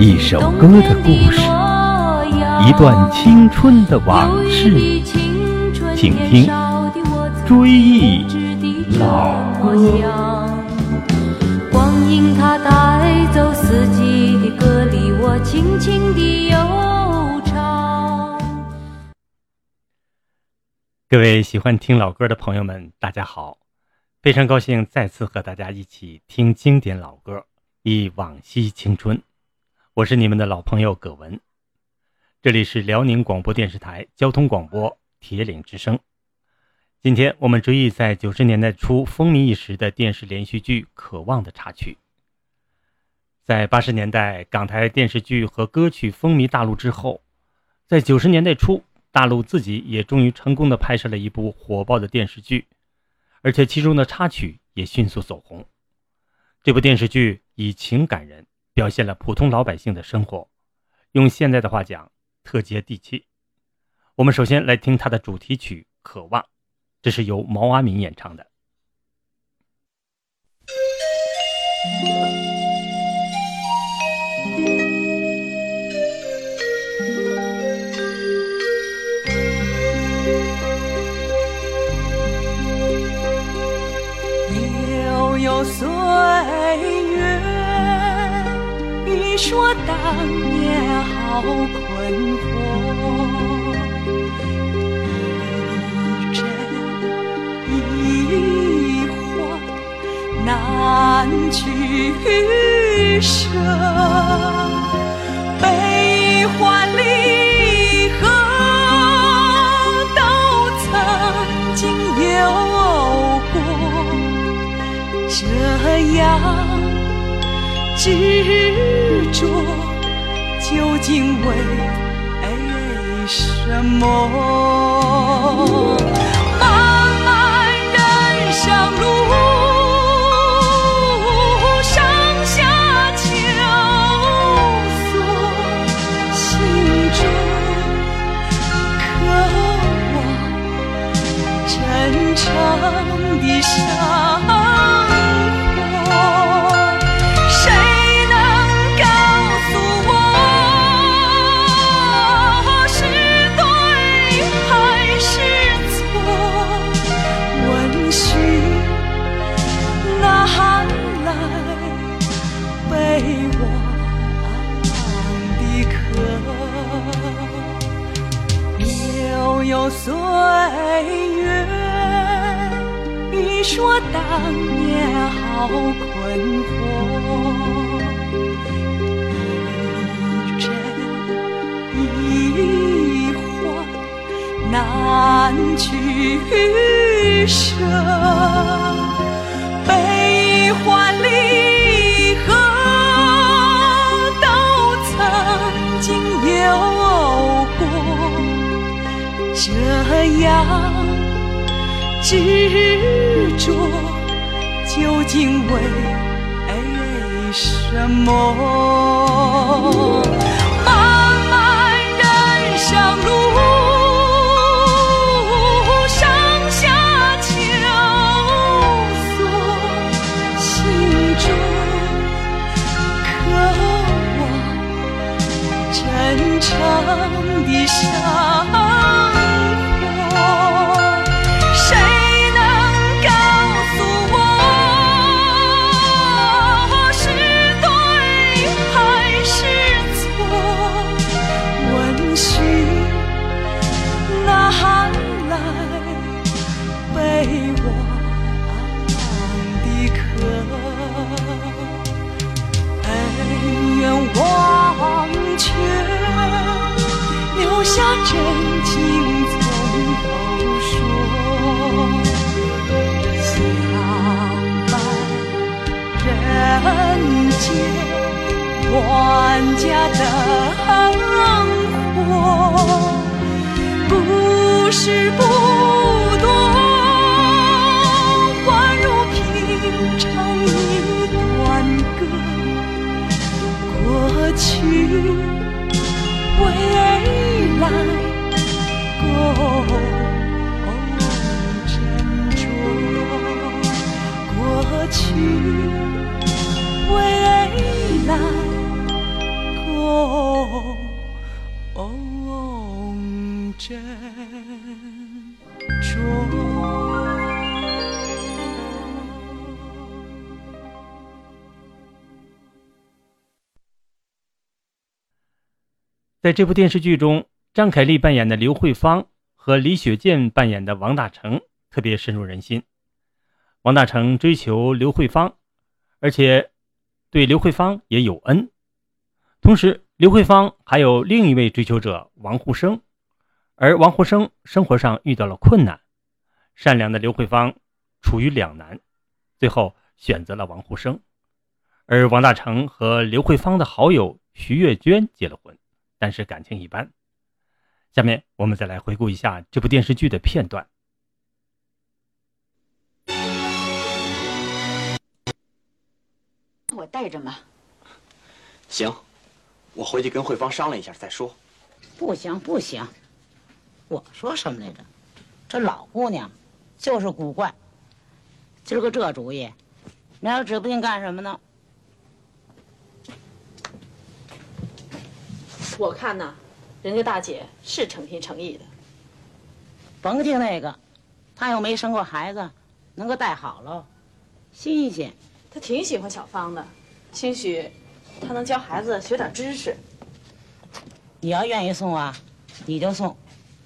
一首歌的故事，一段青春的往事，请听《追忆老歌》。光阴它带走四季的歌里，我轻轻地悠唱。各位喜欢听老歌的朋友们，大家好！非常高兴再次和大家一起听经典老歌，忆往昔青春。我是你们的老朋友葛文，这里是辽宁广播电视台交通广播铁岭之声。今天我们追忆在九十年代初风靡一时的电视连续剧《渴望》的插曲。在八十年代港台电视剧和歌曲风靡大陆之后，在九十年代初，大陆自己也终于成功的拍摄了一部火爆的电视剧，而且其中的插曲也迅速走红。这部电视剧以情感人。表现了普通老百姓的生活，用现在的话讲，特接地气。我们首先来听它的主题曲《渴望》，这是由毛阿敏演唱的。悠悠岁月。你说当年好困惑，一真一幻难取舍，悲欢离合都曾经有过，这样。执着究竟为什么？说当年好困惑，一真一幻难取舍，悲欢离合都曾经有过。这样执着究竟为什么？的客，恩怨忘却，留下真情从头说。相伴人间万家灯火，不是不。去未来共斟酌过去未来共斟在这部电视剧中，张凯丽扮演的刘慧芳和李雪健扮演的王大成特别深入人心。王大成追求刘慧芳，而且对刘慧芳也有恩。同时，刘慧芳还有另一位追求者王沪生，而王沪生生活上遇到了困难，善良的刘慧芳处于两难，最后选择了王沪生。而王大成和刘慧芳的好友徐月娟结了婚，但是感情一般。下面我们再来回顾一下这部电视剧的片段。我带着嘛。行，我回去跟慧芳商量一下再说。不行不行，我说什么来着？这老姑娘就是古怪。今儿个这主意，明儿指不定干什么呢。我看呐，人家大姐是诚心诚意的。甭听那个，她又没生过孩子，能够带好喽，新鲜。她挺喜欢小芳的，兴许她能教孩子学点知识。你要愿意送啊，你就送，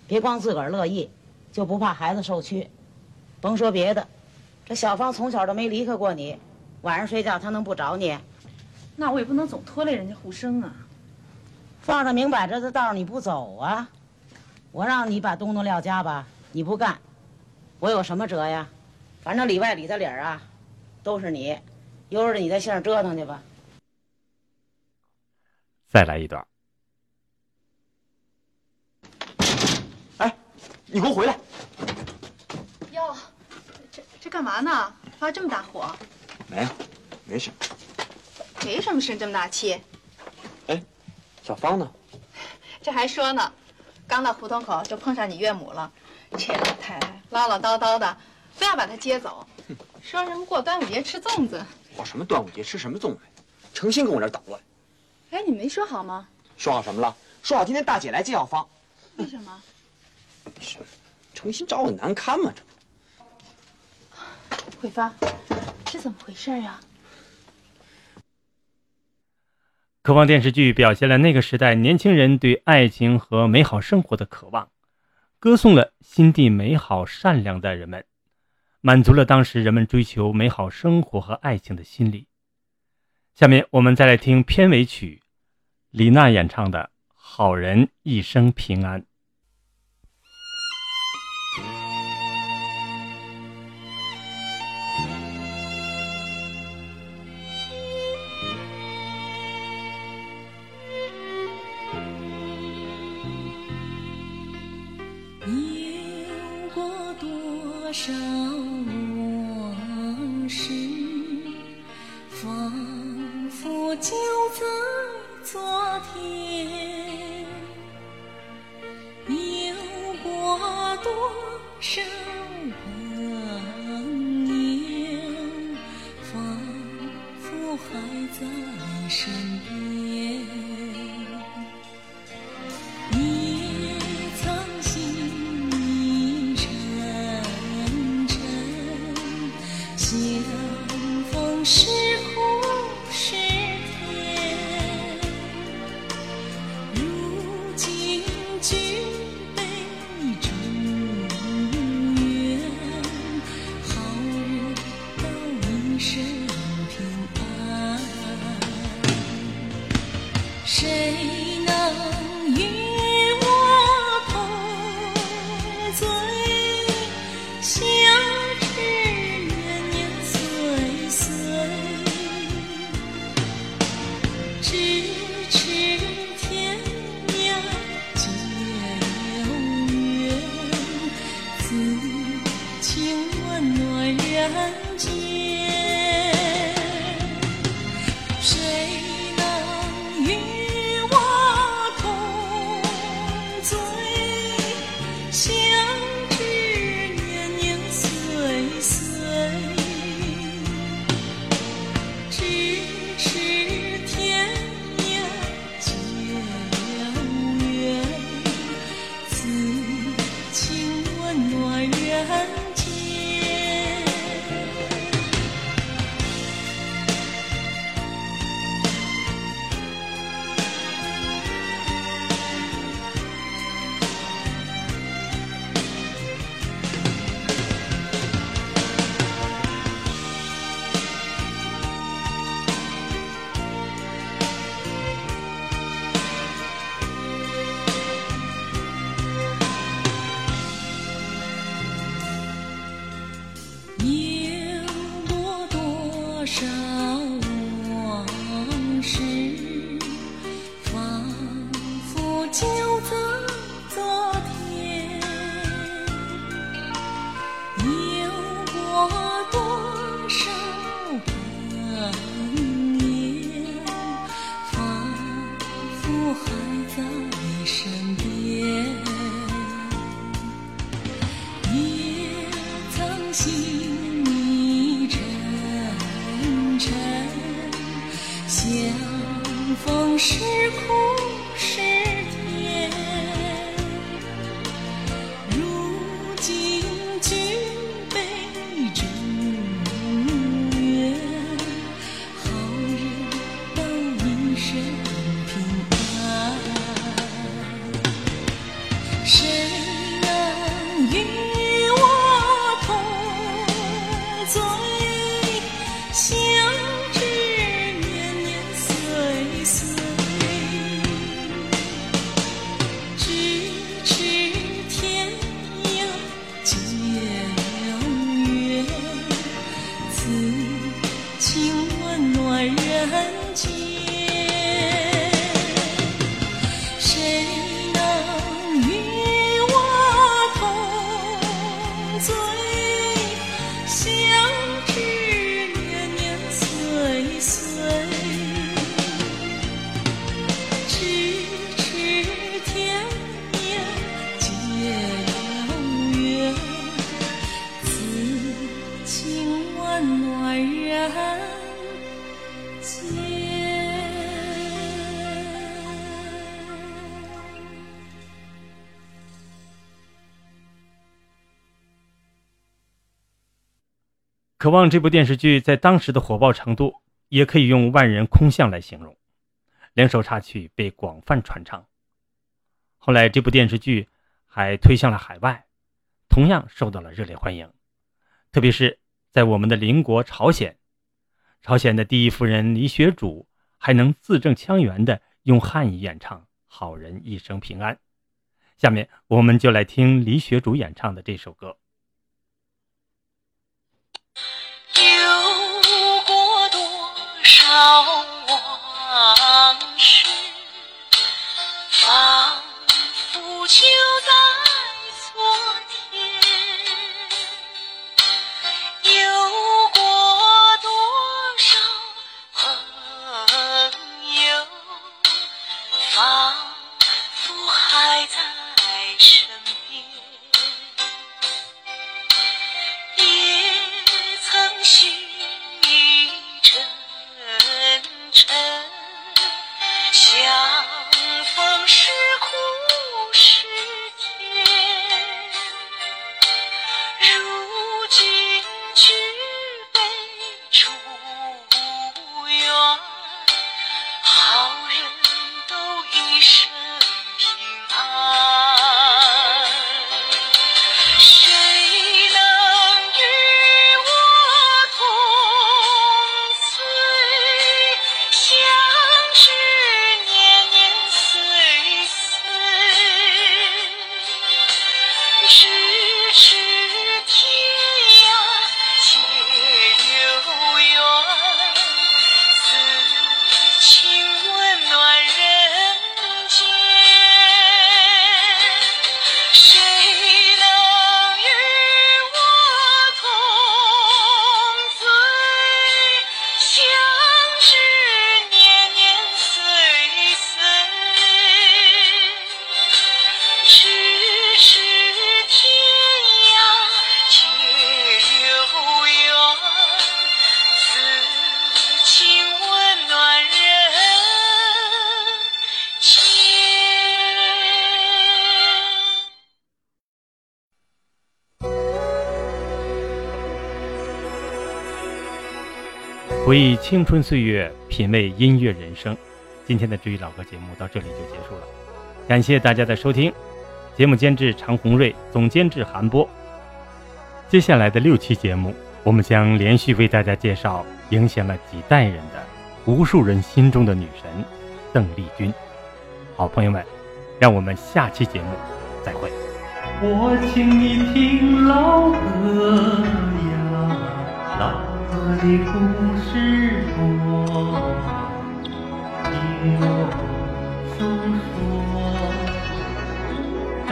别光自个儿乐意，就不怕孩子受屈。甭说别的，这小芳从小都没离开过你，晚上睡觉她能不找你？那我也不能总拖累人家护生啊。放着明摆着的道儿你不走啊！我让你把东东撂家吧，你不干，我有什么辙呀？反正里外里的理儿啊，都是你，由着你在线上折腾去吧。再来一段。哎，你给我回来！哟，这这干嘛呢？发这么大火？没有，没什么。没什么生这么大气。哎，小芳呢？这还说呢，刚到胡同口就碰上你岳母了。这老太太唠唠叨叨的，非要把她接走，说什么过端午节吃粽子。过什么端午节吃什么粽子？成心跟我这儿捣乱。哎，你没说好吗？说好什么了？说好今天大姐来接小芳。为什么？是，成心找我难堪吗？这慧芳，这怎么回事呀？渴望电视剧表现了那个时代年轻人对爱情和美好生活的渴望，歌颂了心地美好、善良的人们，满足了当时人们追求美好生活和爱情的心理。下面我们再来听片尾曲，李娜演唱的《好人一生平安》。多少朋友，仿佛还在身边。情。人间。谁能与我同醉？相知年年岁岁。咫尺天涯皆有缘，此情温暖人渴望这部电视剧在当时的火爆程度，也可以用万人空巷来形容。两首插曲被广泛传唱。后来，这部电视剧还推向了海外，同样受到了热烈欢迎。特别是在我们的邻国朝鲜，朝鲜的第一夫人李雪主还能字正腔圆地用汉语演唱《好人一生平安》。下面，我们就来听李雪主演唱的这首歌。有过多少往事，仿佛就在昨天。有过多少朋友，仿佛还在回忆青春岁月，品味音乐人生。今天的治愈老歌节目到这里就结束了，感谢大家的收听。节目监制常红瑞，总监制韩波。接下来的六期节目，我们将连续为大家介绍影响了几代人的、无数人心中的女神邓丽君。好朋友们，让我们下期节目再会。我请你听老歌呀，老歌我的故事多听我诉说当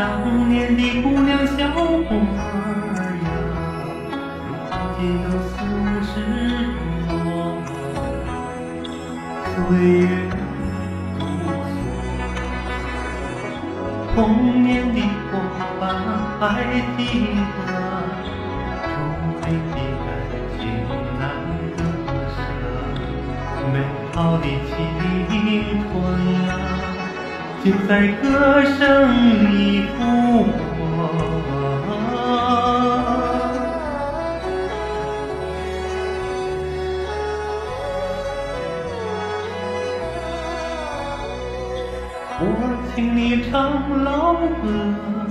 年的姑娘小伙儿呀如今都四十多岁。月如梭童年的伙伴还记得就在歌声里复活。我请你唱老歌。